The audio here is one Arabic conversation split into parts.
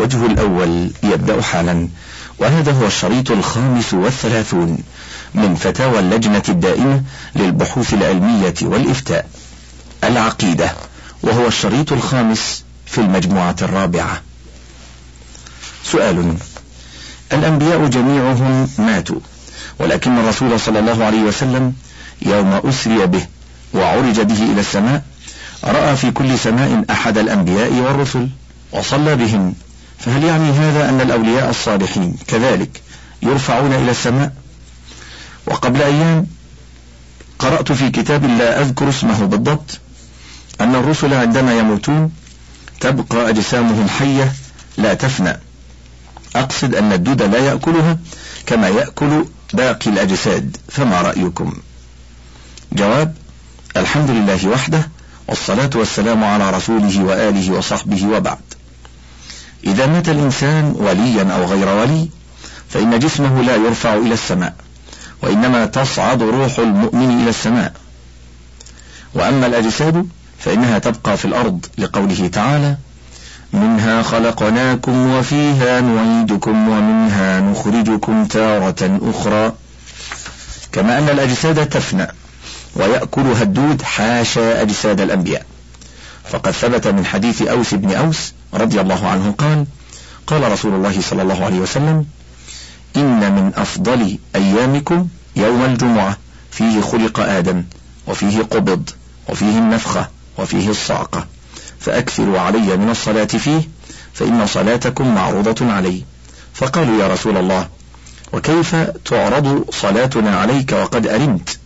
الوجه الأول يبدأ حالا وهذا هو الشريط الخامس والثلاثون من فتاوى اللجنة الدائمة للبحوث العلمية والإفتاء العقيدة وهو الشريط الخامس في المجموعة الرابعة. سؤال الأنبياء جميعهم ماتوا ولكن الرسول صلى الله عليه وسلم يوم أسري به وعرج به إلى السماء رأى في كل سماء أحد الأنبياء والرسل وصلى بهم فهل يعني هذا أن الأولياء الصالحين كذلك يرفعون إلى السماء؟ وقبل أيام قرأت في كتاب لا أذكر اسمه بالضبط أن الرسل عندما يموتون تبقى أجسامهم حية لا تفنى. أقصد أن الدود لا يأكلها كما يأكل باقي الأجساد فما رأيكم؟ جواب الحمد لله وحده والصلاة والسلام على رسوله وآله وصحبه وبعد. إذا مات الإنسان وليا أو غير ولي فإن جسمه لا يرفع إلى السماء وإنما تصعد روح المؤمن إلى السماء. وأما الأجساد فإنها تبقى في الأرض لقوله تعالى منها خلقناكم وفيها نعيدكم ومنها نخرجكم تارة أخرى. كما أن الأجساد تفنى ويأكلها الدود حاشا أجساد الأنبياء. فقد ثبت من حديث أوس بن أوس رضي الله عنه قال قال رسول الله صلى الله عليه وسلم إن من أفضل أيامكم يوم الجمعة فيه خلق آدم وفيه قبض وفيه النفخة وفيه الصعقة فأكثروا علي من الصلاة فيه فإن صلاتكم معروضة علي. فقالوا يا رسول الله وكيف تعرض صلاتنا عليك وقد أرمت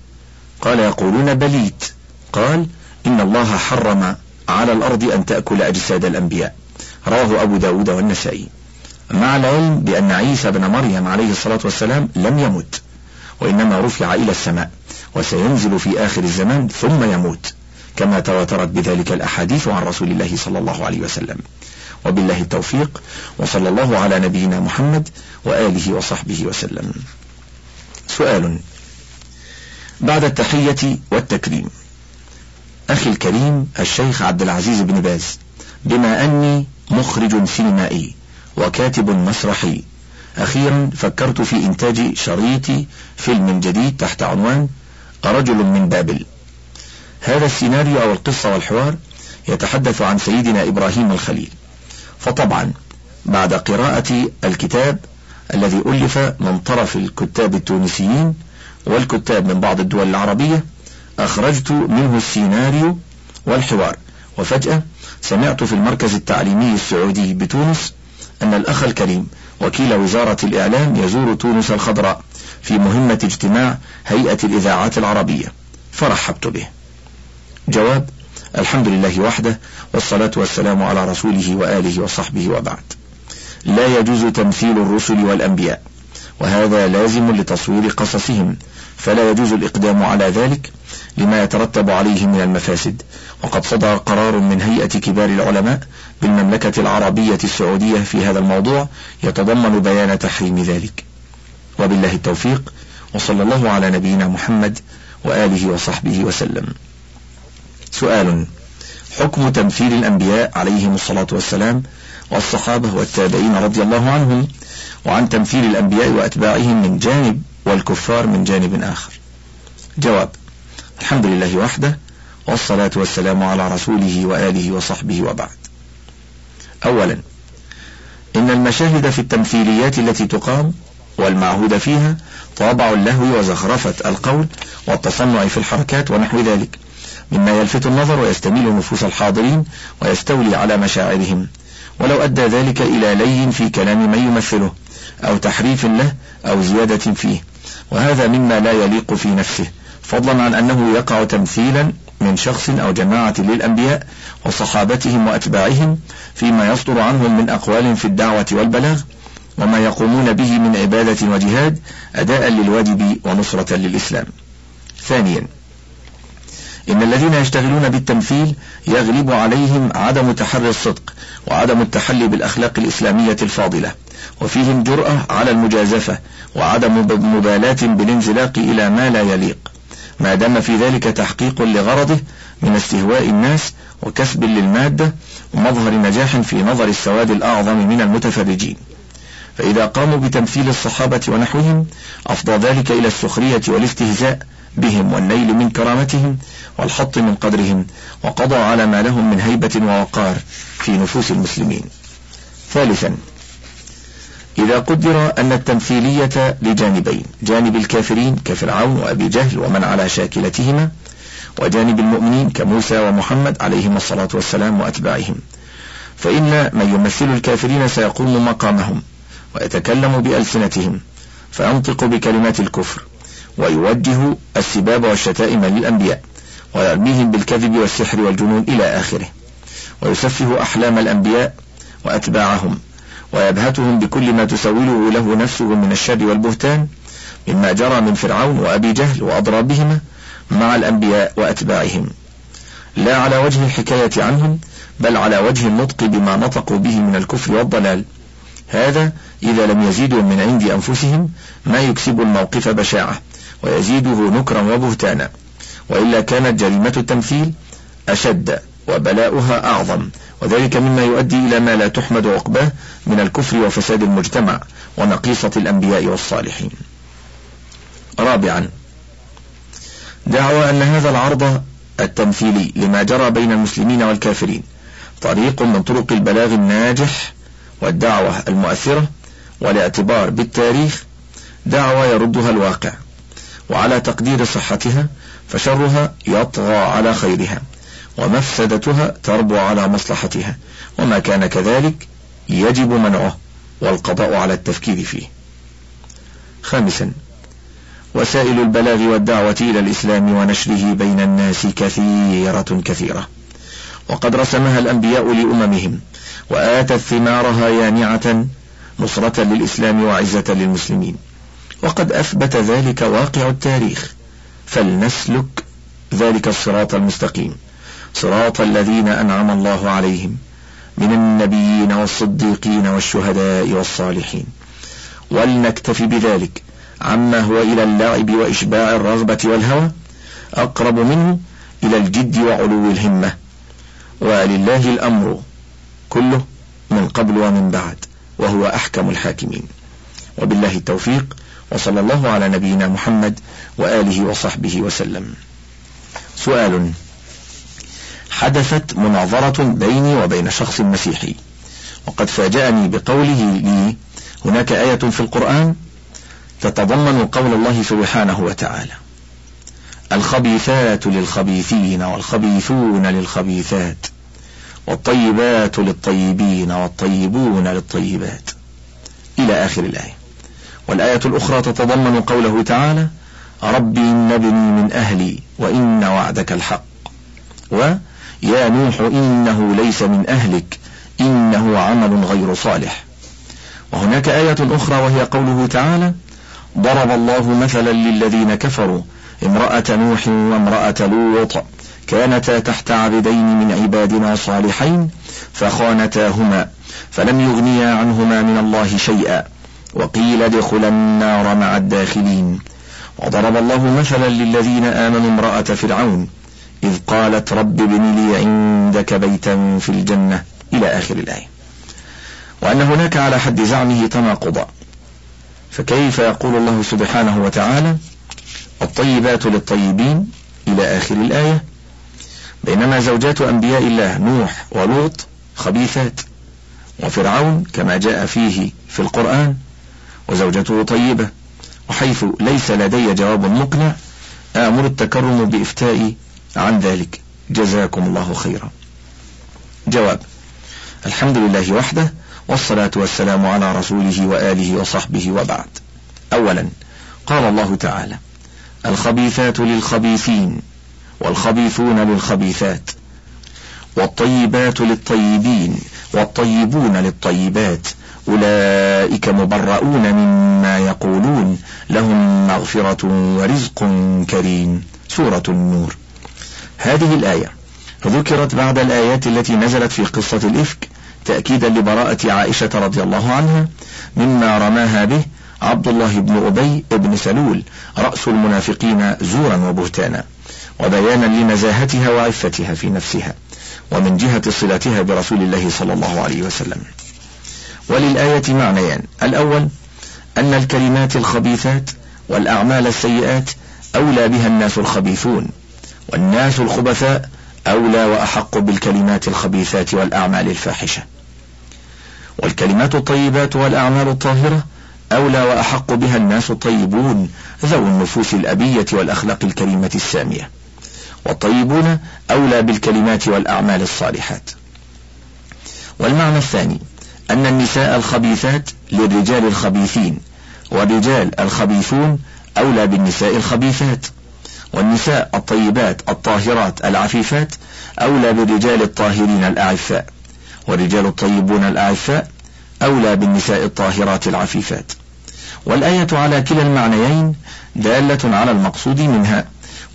قال يقولون بليت. قال إن الله حرم على الأرض أن تأكل أجساد الأنبياء. رواه أبو داود والنسائي. مع العلم بأن عيسى بن مريم عليه الصلاة والسلام لم يمت وإنما رفع إلى السماء وسينزل في آخر الزمان ثم يموت كما تواترت بذلك الأحاديث عن رسول الله صلى الله عليه وسلم. وبالله التوفيق وصلى الله على نبينا محمد وآله وصحبه وسلم. سؤال بعد التحية والتكريم أخي الكريم الشيخ عبد العزيز بن باز بما أني مخرج سينمائي وكاتب مسرحي. أخيرا فكرت في إنتاج شريط فيلم جديد تحت عنوان رجل من بابل. هذا السيناريو أو القصة والحوار يتحدث عن سيدنا إبراهيم الخليل. فطبعا بعد قراءة الكتاب الذي ألف من طرف الكتاب التونسيين والكتاب من بعض الدول العربية أخرجت منه السيناريو والحوار. وفجأة سمعت في المركز التعليمي السعودي بتونس أن الأخ الكريم وكيل وزارة الإعلام يزور تونس الخضراء في مهمة اجتماع هيئة الإذاعات العربية. فرحبت به. جواب الحمد لله وحده والصلاة والسلام على رسوله وآله وصحبه وبعد. لا يجوز تمثيل الرسل والأنبياء وهذا لازم لتصوير قصصهم فلا يجوز الإقدام على ذلك لما يترتب عليه من المفاسد. وقد صدر قرار من هيئة كبار العلماء بالمملكة العربية السعودية في هذا الموضوع يتضمن بيان تحريم ذلك. وبالله التوفيق وصلى الله على نبينا محمد وآله وصحبه وسلم. سؤال حكم تمثيل الأنبياء عليهم الصلاة والسلام والصحابة والتابعين رضي الله عنهم وعن تمثيل الأنبياء وأتباعهم من جانب والكفار من جانب آخر. جواب الحمد لله وحده والصلاة والسلام على رسوله وآله وصحبه وبعد. أولا إن المشاهد في التمثيليات التي تقام والمعهود فيها طابع اللهو وزخرفة القول والتصنع في الحركات ونحو ذلك مما يلفت النظر ويستميل نفوس الحاضرين ويستولي على مشاعرهم. ولو أدى ذلك إلى لي في كلام من يمثله أو تحريف له أو زيادة فيه. وهذا مما لا يليق في نفسه فضلا عن أنه يقع تمثيلا من شخص أو جماعة للأنبياء وصحابتهم وأتباعهم فيما يصدر عنهم من أقوال في الدعوة والبلاغ وما يقومون به من عبادة وجهاد أداء للواجب ونصرة للإسلام. ثانيا إن الذين يشتغلون بالتمثيل يغلب عليهم عدم تحري الصدق وعدم التحلي بالأخلاق الإسلامية الفاضلة وفيهم جرأة على المجازفة وعدم مبالاة بالانزلاق إلى ما لا يليق ما دام في ذلك تحقيق لغرضه من استهواء الناس وكسب للمادة ومظهر نجاح في نظر السواد الأعظم من المتفرجين. فإذا قاموا بتمثيل الصحابة ونحوهم أفضى ذلك إلى السخرية والاستهزاء بهم والنيل من كرامتهم والحط من قدرهم وقضى على ما لهم من هيبة ووقار في نفوس المسلمين. ثالثا إذا قدر أن التمثيلية لجانبين جانب الكافرين كفرعون وأبي جهل ومن على شاكلتهما وجانب المؤمنين كموسى ومحمد عليهم الصلاة والسلام وأتباعهم. فإن من يمثل الكافرين سيقوم مقامهم ويتكلم بألسنتهم فينطق بكلمات الكفر ويوجه السباب والشتائم للأنبياء ويرميهم بالكذب والسحر والجنون إلى آخره ويسفه أحلام الأنبياء وأتباعهم. ويبهتهم بكل ما تسوله له نفسه من الشر والبهتان مما جرى من فرعون وأبي جهل وأضرابهما مع الأنبياء وأتباعهم. لا على وجه الحكاية عنهم بل على وجه النطق بما نطقوا به من الكفر والضلال. هذا إذا لم يزيدوا من عند أنفسهم ما يكسب الموقف بشاعة ويزيده نكرا وبهتانا. وإلا كانت جريمة التمثيل أشد وبلاؤها أعظم وذلك مما يؤدي إلى ما لا تحمد عقباه من الكفر وفساد المجتمع ونقيصة الأنبياء والصالحين. رابعا دعوى أن هذا العرض التمثيلي لما جرى بين المسلمين والكافرين طريق من طرق البلاغ الناجح والدعوة المؤثرة والاعتبار بالتاريخ دعوة يردها الواقع وعلى تقدير صحتها فشرها يطغى على خيرها ومفسدتها تربو على مصلحتها وما كان كذلك يجب منعه والقضاء على التفكير فيه. خامسا وسائل البلاغ والدعوة إلى الإسلام ونشره بين الناس كثيرة كثيرة. وقد رسمها الأنبياء لأممهم وآتت ثمارها يانعة نصرة للإسلام وعزة للمسلمين. وقد أثبت ذلك واقع التاريخ. فلنسلك ذلك الصراط المستقيم. صراط الذين أنعم الله عليهم. من النبيين والصديقين والشهداء والصالحين. ولنكتف بذلك عما هو إلى اللعب وإشباع الرغبة والهوى أقرب منه إلى الجد وعلو الهمة. ولله الأمر كله من قبل ومن بعد وهو أحكم الحاكمين. وبالله التوفيق وصلى الله على نبينا محمد وآله وصحبه وسلم. سؤال حدثت مناظرة بيني وبين شخص مسيحي. وقد فاجأني بقوله لي هناك آية في القرآن تتضمن قول الله سبحانه وتعالى الخبيثات للخبيثين والخبيثون للخبيثات والطيبات للطيبين والطيبون للطيبات. إلى آخر الآية. والآية الأخرى تتضمن قوله تعالى ربي إن ابني من أهلي وإن وعدك الحق. ويا نوح إنه ليس من أهلك إنه عمل غير صالح. وهناك آية أخرى وهي قوله تعالى ضرب الله مثلا للذين كفروا امرأة نوح وامرأة لوط كانتا تحت عبدين من عبادنا صالحين فخانتاهما فلم يغنيا عنهما من الله شيئا وقيل ادخلا النار مع الداخلين. وضرب الله مثلا للذين آمنوا امرأة فرعون إذ قالت رب ابن لي عندك بيتا في الجنة إلى آخر الآية. وأن هناك على حد زعمه تناقضا فكيف يقول الله سبحانه وتعالى الطيبات للطيبين إلى آخر الآية؟ بينما زوجات أنبياء الله نوح ولوط خبيثات وفرعون كما جاء فيه في القرآن وزوجته طيبة وحيث ليس لدي جواب مقنع آمر التكرم بإفتائي عن ذلك جزاكم الله خيرا. جواب الحمد لله وحده والصلاة والسلام على رسوله وآله وصحبه وبعد. أولا قال الله تعالى الخبيثات للخبيثين والخبيثون للخبيثات والطيبات للطيبين والطيبون للطيبات أولئك مبرؤون مما يقولون لهم مغفرة ورزق كريم. سورة النور. هذه الآية. ذكرت بعد الآيات التي نزلت في قصة الإفك تأكيدا لبراءة عائشة رضي الله عنها مما رماها به عبد الله بن أبي بن سلول رأس المنافقين زورا وبهتانا وبيانا لنزاهتها وعفتها في نفسها ومن جهة صلتها برسول الله صلى الله عليه وسلم. وللآية معنيان. الأول أن الكلمات الخبيثات والأعمال السيئات أولى بها الناس الخبيثون والناس الخبثاء أولى وأحق بالكلمات الخبيثات والأعمال الفاحشة. والكلمات الطيبات والأعمال الطاهرة أولى وأحق بها الناس الطيبون ذو النفوس الأبية والأخلاق الكريمة السامية. والطيبون أولى بالكلمات والأعمال الصالحات. والمعنى الثاني أن النساء الخبيثات للرجال الخبيثين والرجال الخبيثون أولى بالنساء الخبيثات. والنساء الطيبات الطاهرات العفيفات أولى بالرجال الطاهرين الأعفاء. والرجال الطيبون الأعفاء أولى بالنساء الطاهرات العفيفات. والآية على كلا المعنيين دالة على المقصود منها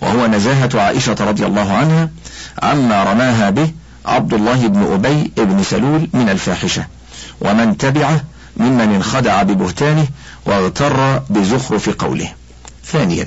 وهو نزاهة عائشة رضي الله عنها عما رماها به عبد الله بن أبي بن سلول من الفاحشة. ومن تبعه ممن انخدع ببهتانه واغتر بزخرف قوله. ثانيا.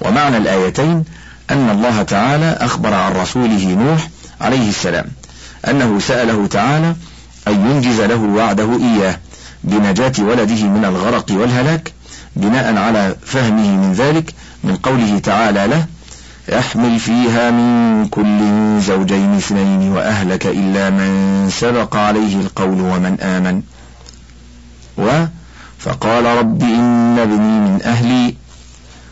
ومعنى الآيتين أن الله تعالى أخبر عن رسوله نوح عليه السلام أنه سأله تعالى أن ينجز له وعده إياه بنجاة ولده من الغرق والهلاك بناء على فهمه من ذلك من قوله تعالى له أحمل فيها من كل زوجين اثنين وأهلك إلا من سبق عليه القول ومن آمن. و فقال رب إن ابني من أهلي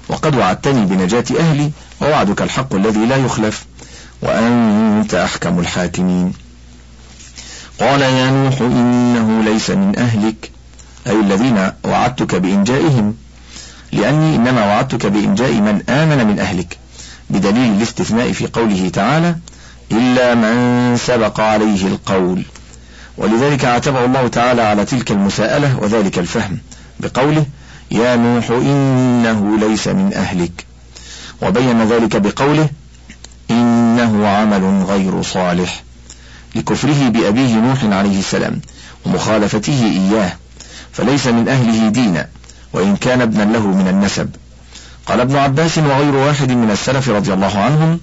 وقد وعدتني بنجاة أهلي ووعدك الحق الذي لا يخلف وأنت أحكم الحاكمين. قال يا نوح إنه ليس من أهلك أي الذين وعدتك بإنجائهم لأني إنما وعدتك بإنجاء من آمن من أهلك بدليل الاستثناء في قوله تعالى إلا من سبق عليه القول. ولذلك عاتبه الله تعالى على تلك المساءلة وذلك الفهم بقوله يا نوح إنه ليس من أهلك. وبين ذلك بقوله إنه عمل غير صالح لكفره بأبيه نوح عليه السلام ومخالفته إياه فليس من أهله دينا وإن كان ابنا له من النسب. قال ابن عباس وغير واحد من السلف رضي الله عنهم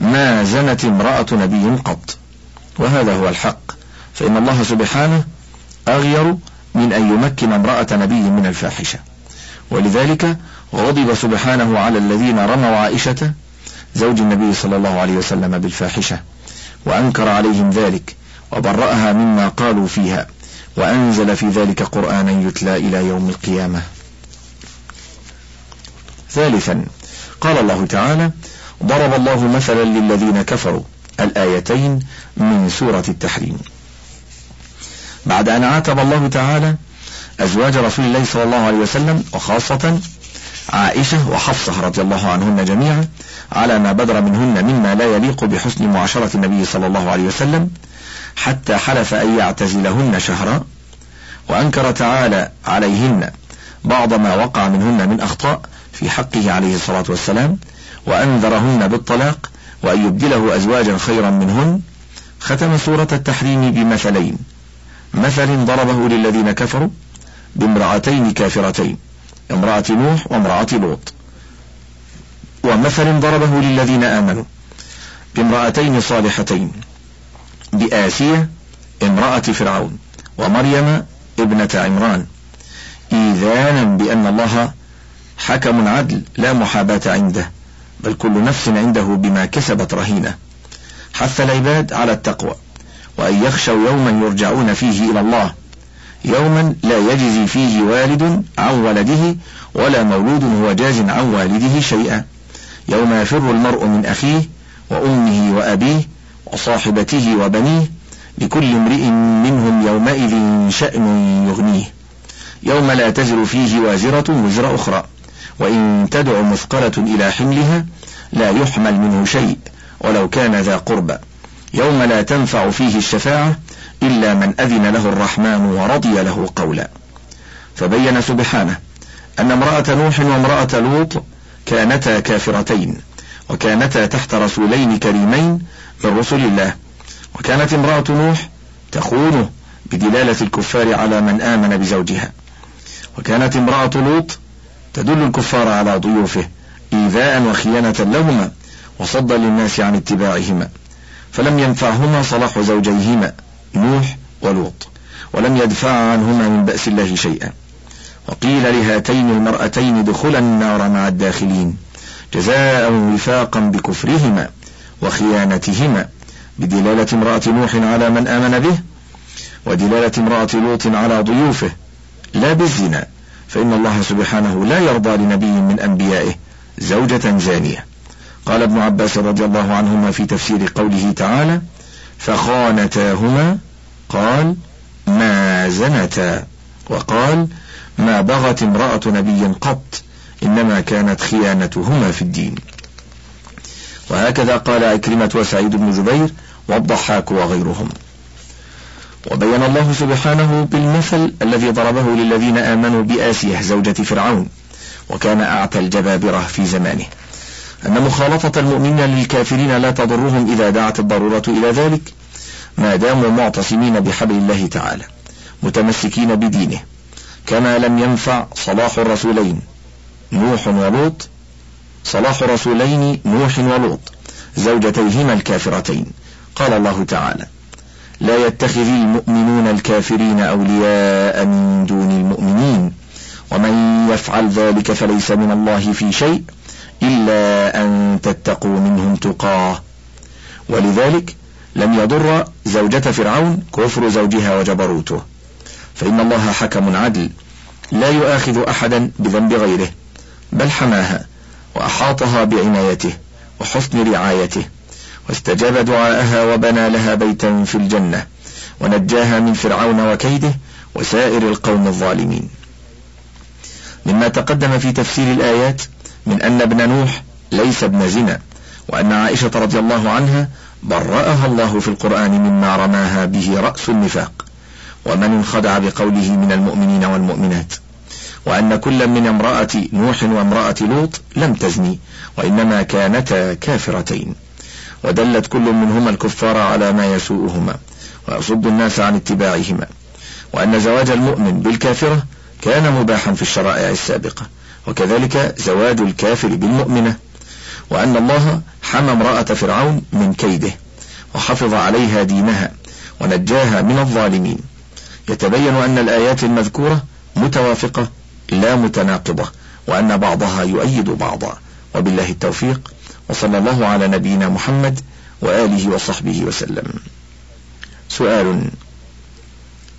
ما زنت امرأة نبي قط. وهذا هو الحق فإن الله سبحانه أغير من أن يمكن امرأة نبي من الفاحشة. ولذلك غضب سبحانه على الذين رموا عائشة زوج النبي صلى الله عليه وسلم بالفاحشة وأنكر عليهم ذلك وبرأها مما قالوا فيها وأنزل في ذلك قرآنا يتلى إلى يوم القيامة. ثالثا قال الله تعالى ضرب الله مثلا للذين كفروا الآيتين من سورة التحريم. بعد أن عاتب الله تعالى أزواج رسول الله صلى الله عليه وسلم وخاصة عائشة وحفصة رضي الله عنهن جميعا على ما بدر منهن مما لا يليق بحسن معاشرة النبي صلى الله عليه وسلم حتى حلف أن يعتزلهن شهرا وأنكر تعالى عليهن بعض ما وقع منهن من أخطاء في حقه عليه الصلاة والسلام وأنذرهن بالطلاق وأن يبدله أزواجا خيرا منهن. ختم سورة التحريم بمثلين مثل ضربه للذين كفروا بامرأتين كافرتين امرأة نوح وامرأة لوط. ومثل ضربه للذين آمنوا بامرأتين صالحتين بآسية امرأة فرعون ومريم ابنة عمران. إيذانا بأن الله حكم عدل لا محاباة عنده بل كل نفس عنده بما كسبت رهينة. حث العباد على التقوى. وأن يخشوا يوما يرجعون فيه إلى الله. يوما لا يجزي فيه والد عن ولده ولا مولود هو جاز عن والده شيئا. يوم يفر المرء من أخيه وأمه وأبيه وصاحبته وبنيه لكل امرئ منهم يومئذ شأن يغنيه. يوم لا تزر فيه وازرة وزر أخرى. وإن تدع مثقلة إلى حملها لا يحمل منه شيء ولو كان ذا قربى يوم لا تنفع فيه الشفاعة إلا من أذن له الرحمن ورضي له قولا. فبين سبحانه أن امرأة نوح وامرأة لوط كانتا كافرتين وكانتا تحت رسولين كريمين من رسل الله. وكانت امرأة نوح تخونه بدلالة الكفار على من آمن بزوجها. وكانت امرأة لوط تدل الكفار على ضيوفه إيذاء وخيانة لهما وصدا للناس عن اتباعهما. فلم ينفعهما صلاح زوجيهما نوح ولوط ولم يدفع عنهما من بأس الله شيئا. وقيل لهاتين المرأتين دخلا النار مع الداخلين جزاء وفاقا بكفرهما وخيانتهما بدلالة امرأة نوح على من آمن به ودلالة امرأة لوط على ضيوفه لا بالزنا فإن الله سبحانه لا يرضى لنبي من أنبيائه زوجة زانية. قال ابن عباس رضي الله عنهما في تفسير قوله تعالى فخانتاهما قال ما زنتا؟ وقال ما بغت امرأة نبي قط إنما كانت خيانتهما في الدين. وهكذا قال عكرمة وسعيد بن جبير والضحاك وغيرهم. وبين الله سبحانه بالمثل الذي ضربه للذين آمنوا بآسية زوجة فرعون وكان أعتى الجبابرة في زمانه. أن مخالطة المؤمنين للكافرين لا تضرهم إذا دعت الضرورة إلى ذلك ما داموا معتصمين بحبل الله تعالى متمسكين بدينه كما لم ينفع صلاح الرسولين نوح ولوط صلاح رسولين نوح ولوط زوجتيهما الكافرتين. قال الله تعالى لا يتخذ المؤمنون الكافرين أولياء من دون المؤمنين ومن يفعل ذلك فليس من الله في شيء إلا أن تتقوا منهم تقاه. ولذلك لم يضر زوجة فرعون كفر زوجها وجبروته. فإن الله حكم عدل لا يؤاخذ أحدا بذنب غيره بل حماها وأحاطها بعنايته وحسن رعايته واستجاب دعاءها وبنى لها بيتا في الجنة ونجاها من فرعون وكيده وسائر القوم الظالمين. مما تقدم في تفسير الآيات من أن ابن نوح ليس ابن زنا وأن عائشة رضي الله عنها برأها الله في القرآن مما رماها به رأس النفاق ومن انخدع بقوله من المؤمنين والمؤمنات وأن كل من امرأة نوح وامرأة لوط لم تزني وإنما كانتا كافرتين. ودلت كل منهما الكفار على ما يسوءهما ويصد الناس عن اتباعهما وأن زواج المؤمن بالكافرة كان مباحا في الشرائع السابقة. وكذلك زواج الكافر بالمؤمنة وأن الله حمى امرأة فرعون من كيده وحفظ عليها دينها ونجاها من الظالمين. يتبين أن الآيات المذكورة متوافقة لا متناقضة وأن بعضها يؤيد بعضا. وبالله التوفيق وصلى الله على نبينا محمد وآله وصحبه وسلم. سؤال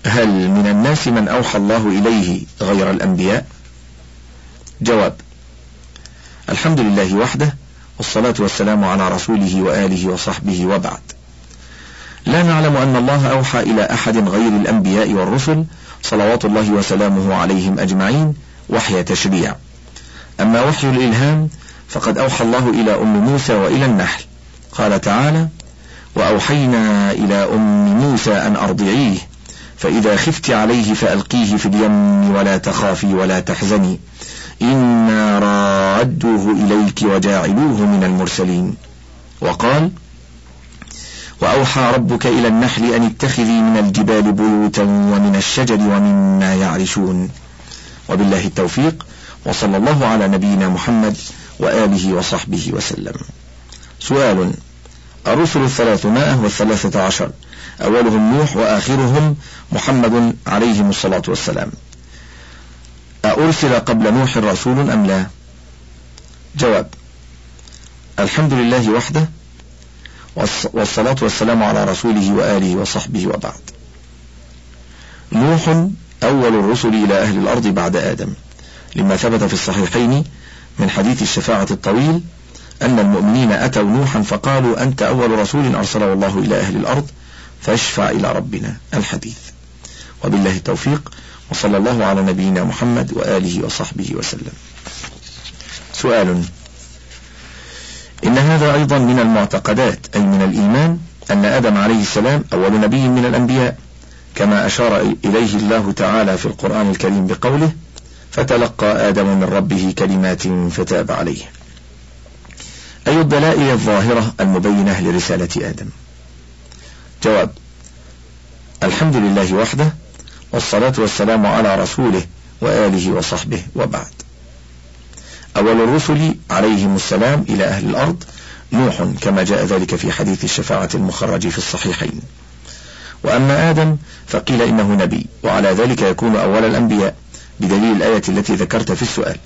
هل من الناس من أوحى الله إليه غير الأنبياء؟ جواب. الحمد لله وحده والصلاة والسلام على رسوله وآله وصحبه وبعد. لا نعلم أن الله أوحى إلى أحد غير الأنبياء والرسل صلوات الله وسلامه عليهم أجمعين وحي تشريع. أما وحي الإلهام فقد أوحى الله إلى أم موسى وإلى النحل. قال تعالى وأوحينا إلى أم موسى أن أرضعيه فإذا خفت عليه فألقيه في اليم ولا تخافي ولا تحزني. إنا رادوه إليك وجاعلوه من المرسلين. وقال وأوحى ربك إلى النحل أن اتخذي من الجبال بيوتا ومن الشجر ومما يعرشون. وبالله التوفيق وصلى الله على نبينا محمد وآله وصحبه وسلم. سؤال الرسل الثلاثمائة والثلاثة عشر أولهم نوح وآخرهم محمد عليهم الصلاة والسلام. أرسل قبل نوح رسول أم لا؟ جواب الحمد لله وحده والصلاة والسلام على رسوله وآله وصحبه وبعد. نوح أول الرسل إلى أهل الأرض بعد آدم لما ثبت في الصحيحين من حديث الشفاعة الطويل أن المؤمنين أتوا نوحا فقالوا أنت أول رسول أرسله الله إلى أهل الأرض فاشفع إلى ربنا الحديث. وبالله التوفيق وصلى الله على نبينا محمد وآله وصحبه وسلم. سؤال. إن هذا أيضا من المعتقدات أي من الإيمان أن آدم عليه السلام أول نبي من الأنبياء كما أشار إليه الله تعالى في القرآن الكريم بقوله فتلقى آدم من ربه كلمات فتاب عليه. أي الدلائل الظاهرة المبينة لرسالة آدم؟ جواب. الحمد لله وحده والصلاة والسلام على رسوله وآله وصحبه وبعد. أول الرسل عليهم السلام إلى أهل الأرض نوح كما جاء ذلك في حديث الشفاعة المخرج في الصحيحين. وأما آدم فقيل إنه نبي وعلى ذلك يكون أول الأنبياء بدليل الآية التي ذكرت في السؤال.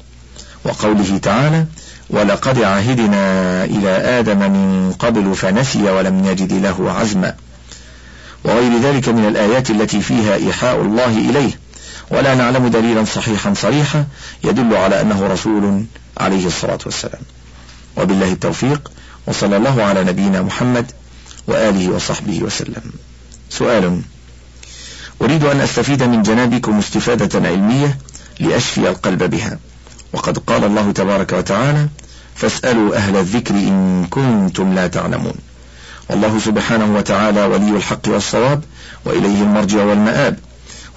وقوله تعالى ولقد عهدنا إلى آدم من قبل فنسي ولم يجد له عزما وغير ذلك من الآيات التي فيها إيحاء الله إليه. ولا نعلم دليلا صحيحا صريحا يدل على أنه رسول عليه الصلاة والسلام. وبالله التوفيق وصلى الله على نبينا محمد وآله وصحبه وسلم. سؤال أريد أن أستفيد من جنابكم استفادة علمية لأشفي القلب بها. وقد قال الله تبارك وتعالى فاسألوا أهل الذكر إن كنتم لا تعلمون والله سبحانه وتعالى ولي الحق والصواب وإليه المرجع والمآب.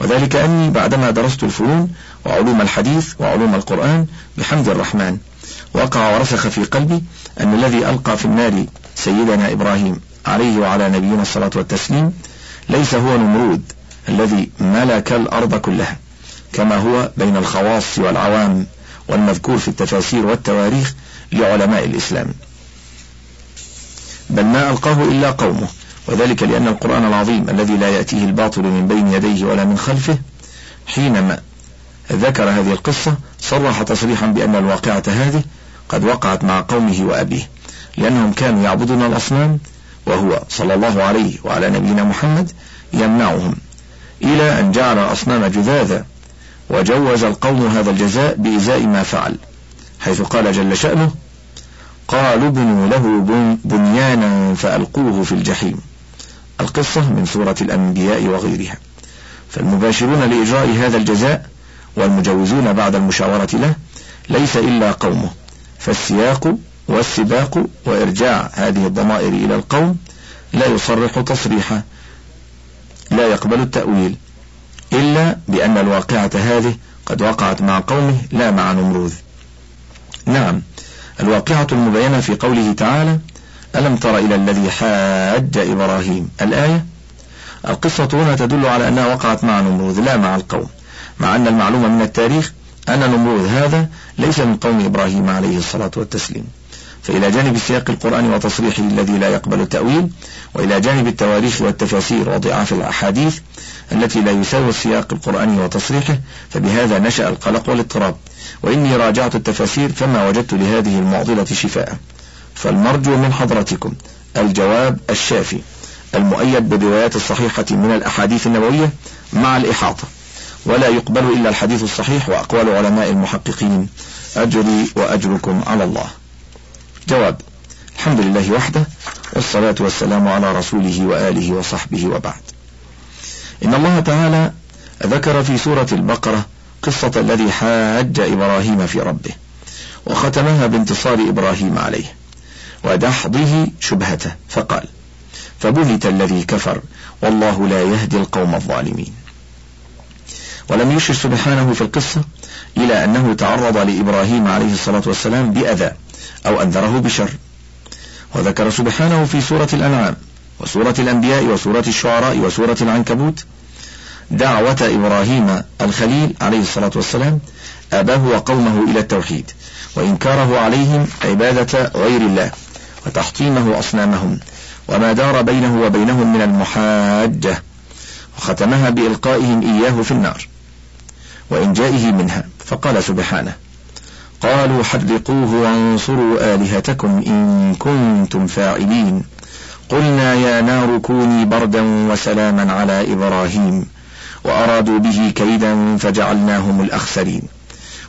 وذلك أني بعدما درست الفنون وعلوم الحديث وعلوم القرآن بحمد الرحمن وقع ورسخ في قلبي أن الذي ألقى في النار سيدنا إبراهيم عليه وعلى نبينا الصلاة والتسليم ليس هو نمرود الذي ملك الأرض كلها كما هو بين الخواص والعوام والمذكور في التفاسير والتواريخ لعلماء الإسلام. بل ما ألقاه إلا قومه وذلك لأن القرآن العظيم الذي لا يأتيه الباطل من بين يديه ولا من خلفه حينما ذكر هذه القصة صرح تصريحا بأن الواقعة هذه قد وقعت مع قومه وأبيه لأنهم كانوا يعبدون الأصنام وهو صلى الله عليه وعلى نبينا محمد يمنعهم إلى أن جعل الأصنام جذاذا وجوز القوم هذا الجزاء بإزاء ما فعل حيث قال جل شأنه قالوا ابنوا له بنيانا فألقوه في الجحيم. القصة من سورة الأنبياء وغيرها. فالمباشرون لإجراء هذا الجزاء والمجوزون بعد المشاورة له ليس إلا قومه. فالسياق والسباق وإرجاع هذه الضمائر إلى القوم لا يصرح تصريحا لا يقبل التأويل إلا بأن الواقعة هذه قد وقعت مع قومه لا مع نمروذ. نعم الواقعة المبينة في قوله تعالى ألم تر إلى الذي حاج إبراهيم؟ الآية القصة هنا تدل على أنها وقعت مع نمروذ لا مع القوم. مع أن المعلومة من التاريخ أن نمروذ هذا ليس من قوم إبراهيم عليه الصلاة والتسليم. فإلى جانب سياق القرآن وتصريحه الذي لا يقبل التأويل وإلى جانب التواريخ والتفاسير وضعاف الأحاديث التي لا يساوي السياق القرآني وتصريحه فبهذا نشأ القلق والاضطراب. وإني راجعت التفاسير فما وجدت لهذه المعضلة شفاء. فالمرجو من حضرتكم الجواب الشافي المؤيد بالروايات الصحيحة من الأحاديث النبوية مع الإحاطة. ولا يقبل إلا الحديث الصحيح وأقوال علماء المحققين. أجري وأجركم على الله. جواب الحمد لله وحده والصلاة والسلام على رسوله وآله وصحبه وبعد. إن الله تعالى ذكر في سورة البقرة قصة الذي حاج إبراهيم في ربه وختمها بانتصار إبراهيم عليه ودحضه شبهته فقال فبهت الذي كفر والله لا يهدي القوم الظالمين. ولم يشر سبحانه في القصة إلى أنه تعرض لإبراهيم عليه الصلاة والسلام بأذى أو أنذره بشر. وذكر سبحانه في سورة الأنعام وسورة الأنبياء وسورة الشعراء وسورة العنكبوت. دعوة إبراهيم الخليل عليه الصلاة والسلام أباه وقومه إلى التوحيد وإنكاره عليهم عبادة غير الله وتحطيمه أصنامهم وما دار بينه وبينهم من المحاجة وختمها بإلقائهم إياه في النار وإنجائه منها. فقال سبحانه قالوا حرقوه وانصروا آلهتكم إن كنتم فاعلين. قلنا يا نار كوني بردا وسلاما على إبراهيم وأرادوا به كيدا فجعلناهم الأخسرين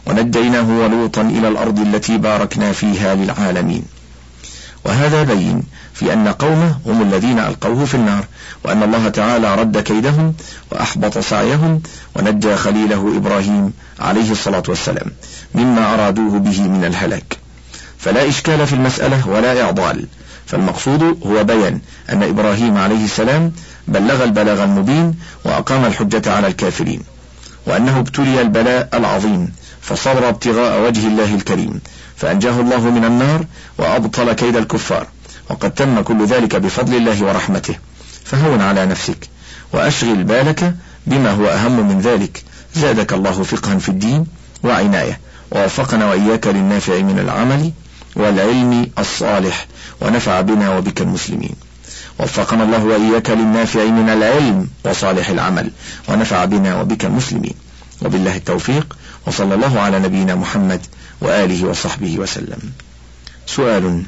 ونجيناه ولوطا إلى الأرض التي باركنا فيها للعالمين. وهذا بين في أن قومه هم الذين ألقوه في النار وأن الله تعالى رد كيدهم وأحبط سعيهم ونجى خليله إبراهيم عليه الصلاة والسلام مما أرادوه به من الهلاك. فلا إشكال في المسألة ولا إعضال. فالمقصود هو بيان أن إبراهيم عليه السلام بلغ البلاغ المبين وأقام الحجة على الكافرين وأنه ابتلي البلاء العظيم فصبر ابتغاء وجه الله الكريم فأنجاه الله من النار وأبطل كيد الكفار وقد تم كل ذلك بفضل الله ورحمته. فهون على نفسك وأشغل بالك بما هو أهم من ذلك زادك الله فقها في الدين وعناية ووفقنا وإياك للنافع من العمل والعلم الصالح ونفع بنا وبك المسلمين. وفقنا الله وإياك للنافع من العلم وصالح العمل ونفع بنا وبك المسلمين. وبالله التوفيق وصلى الله على نبينا محمد وآله وصحبه وسلم. سؤال.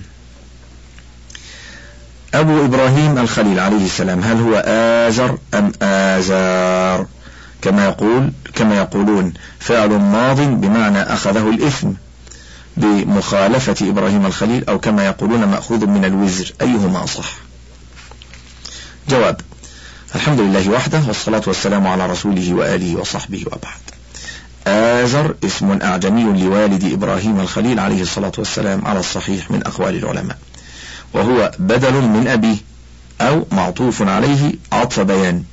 أبو إبراهيم الخليل عليه السلام هل هو آزر أم آزار؟ كما يقول كما يقولون فعل ماض بمعنى أخذه الإثم. بمخالفة إبراهيم الخليل أو كما يقولون مأخوذ من الوزر أيهما أصح؟ جواب الحمد لله وحده والصلاة والسلام على رسوله وآله وصحبه وبعد. آزر اسم أعجمي لوالد إبراهيم الخليل عليه الصلاة والسلام على الصحيح من أقوال العلماء وهو بدل من أبيه أو معطوف عليه عطف بيان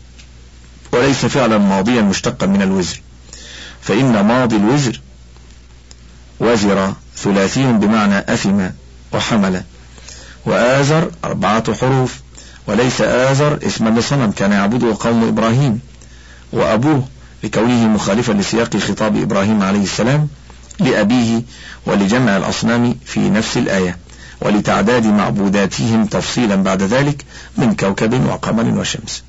وليس فعلا ماضيا مشتقا من الوزر فإن ماضي الوزر وزر ثلاثي بمعنى أثم وحمل. وآزر أربعة حروف وليس آزر اسما لصنم كان يعبده قوم إبراهيم. وأبوه لكونه مخالفا لسياق خطاب إبراهيم عليه السلام لأبيه ولجمع الأصنام في نفس الآية ولتعداد معبوداتهم تفصيلا بعد ذلك من كوكب وقمر وشمس.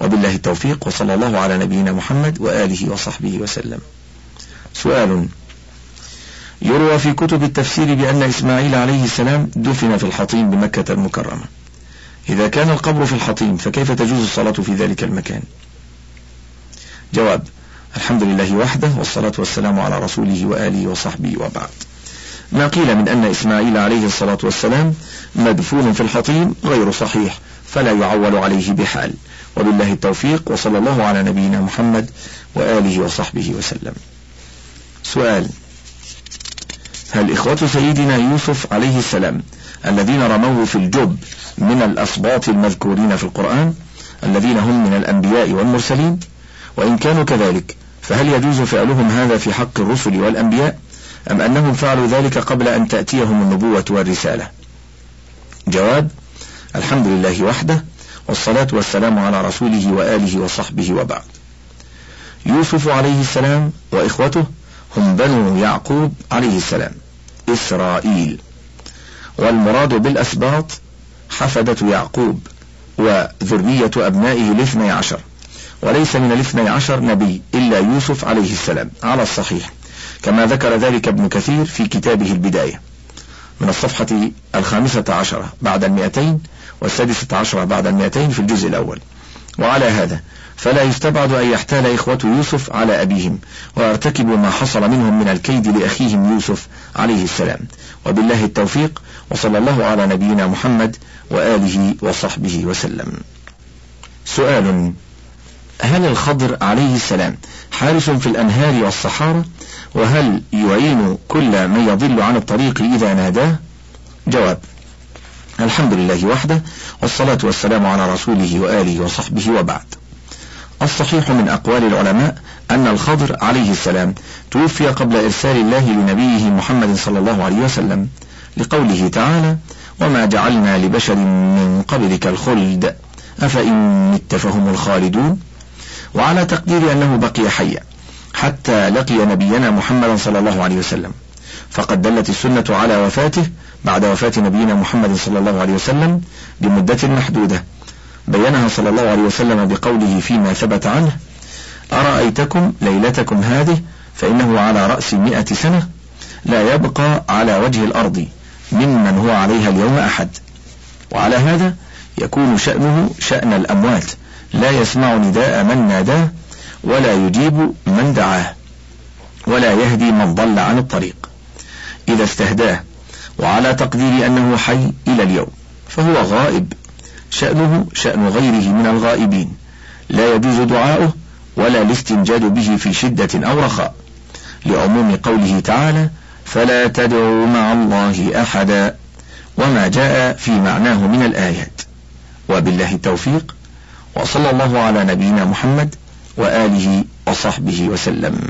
وبالله التوفيق وصلى الله على نبينا محمد وآله وصحبه وسلم. سؤال يروى في كتب التفسير بأن إسماعيل عليه السلام دفن في الحطيم بمكة المكرمة. إذا كان القبر في الحطيم فكيف تجوز الصلاة في ذلك المكان؟ جواب الحمد لله وحده والصلاة والسلام على رسوله وآله وصحبه وبعد. ما قيل من أن إسماعيل عليه الصلاة والسلام مدفون في الحطيم غير صحيح فلا يعول عليه بحال. وبالله التوفيق وصلى الله على نبينا محمد وآله وصحبه وسلم. سؤال هل إخوة سيدنا يوسف عليه السلام الذين رموه في الجب من الأصباط المذكورين في القرآن الذين هم من الأنبياء والمرسلين وإن كانوا كذلك فهل يجوز فعلهم هذا في حق الرسل والأنبياء؟ أم أنهم فعلوا ذلك قبل أن تأتيهم النبوة والرسالة؟ جواب الحمد لله وحده والصلاة والسلام على رسوله وآله وصحبه وبعد. يوسف عليه السلام وإخوته هم بنو يعقوب عليه السلام. إسرائيل. والمراد بالأسباط حفدة يعقوب وذرية أبنائه الاثني عشر. وليس من الاثني عشر نبي إلا يوسف عليه السلام. على الصحيح. كما ذكر ذلك ابن كثير في كتابه البداية. من الصفحة الخامسة عشرة بعد المئتين والسادسة عشرة بعد المئتين في الجزء الأول. وعلى هذا فلا يستبعد أن يحتال إخوة يوسف على أبيهم ويرتكبوا ما حصل منهم من الكيد لأخيهم يوسف عليه السلام وبالله التوفيق وصلى الله على نبينا محمد وآله وصحبه وسلم سؤال هل الخضر عليه السلام حارس في الأنهار والصحارى وهل يعين كل من يضل عن الطريق إذا ناداه؟ جواب الحمد لله وحده والصلاة والسلام على رسوله وآله وصحبه وبعد. الصحيح من أقوال العلماء أن الخضر عليه السلام توفي قبل إرسال الله لنبيه محمد صلى الله عليه وسلم لقوله تعالى وما جعلنا لبشر من قبلك الخلد أفإن مت فهم الخالدون؟ وعلى تقدير أنه بقي حيا حتى لقي نبينا محمد صلى الله عليه وسلم. فقد دلت السنة على وفاته بعد وفاة نبينا محمد صلى الله عليه وسلم بمدة محدودة. بينها صلى الله عليه وسلم بقوله فيما ثبت عنه أرأيتكم ليلتكم هذه فإنه على رأس مئة سنة لا يبقى على وجه الأرض ممن هو عليها اليوم أحد. وعلى هذا يكون شأنه شأن الأموات لا يسمع نداء من ناداه ولا يجيب من دعاه ولا يهدي من ضل عن الطريق. إذا استهداه وعلى تقدير أنه حي إلى اليوم فهو غائب. شأنه شأن غيره من الغائبين. لا يجوز دعاؤه ولا الاستنجاد به في شدة أو رخاء. لعموم قوله تعالى فلا تدعوا مع الله أحدا وما جاء في معناه من الآيات. وبالله التوفيق وصلى الله على نبينا محمد وآله وصحبه وسلم.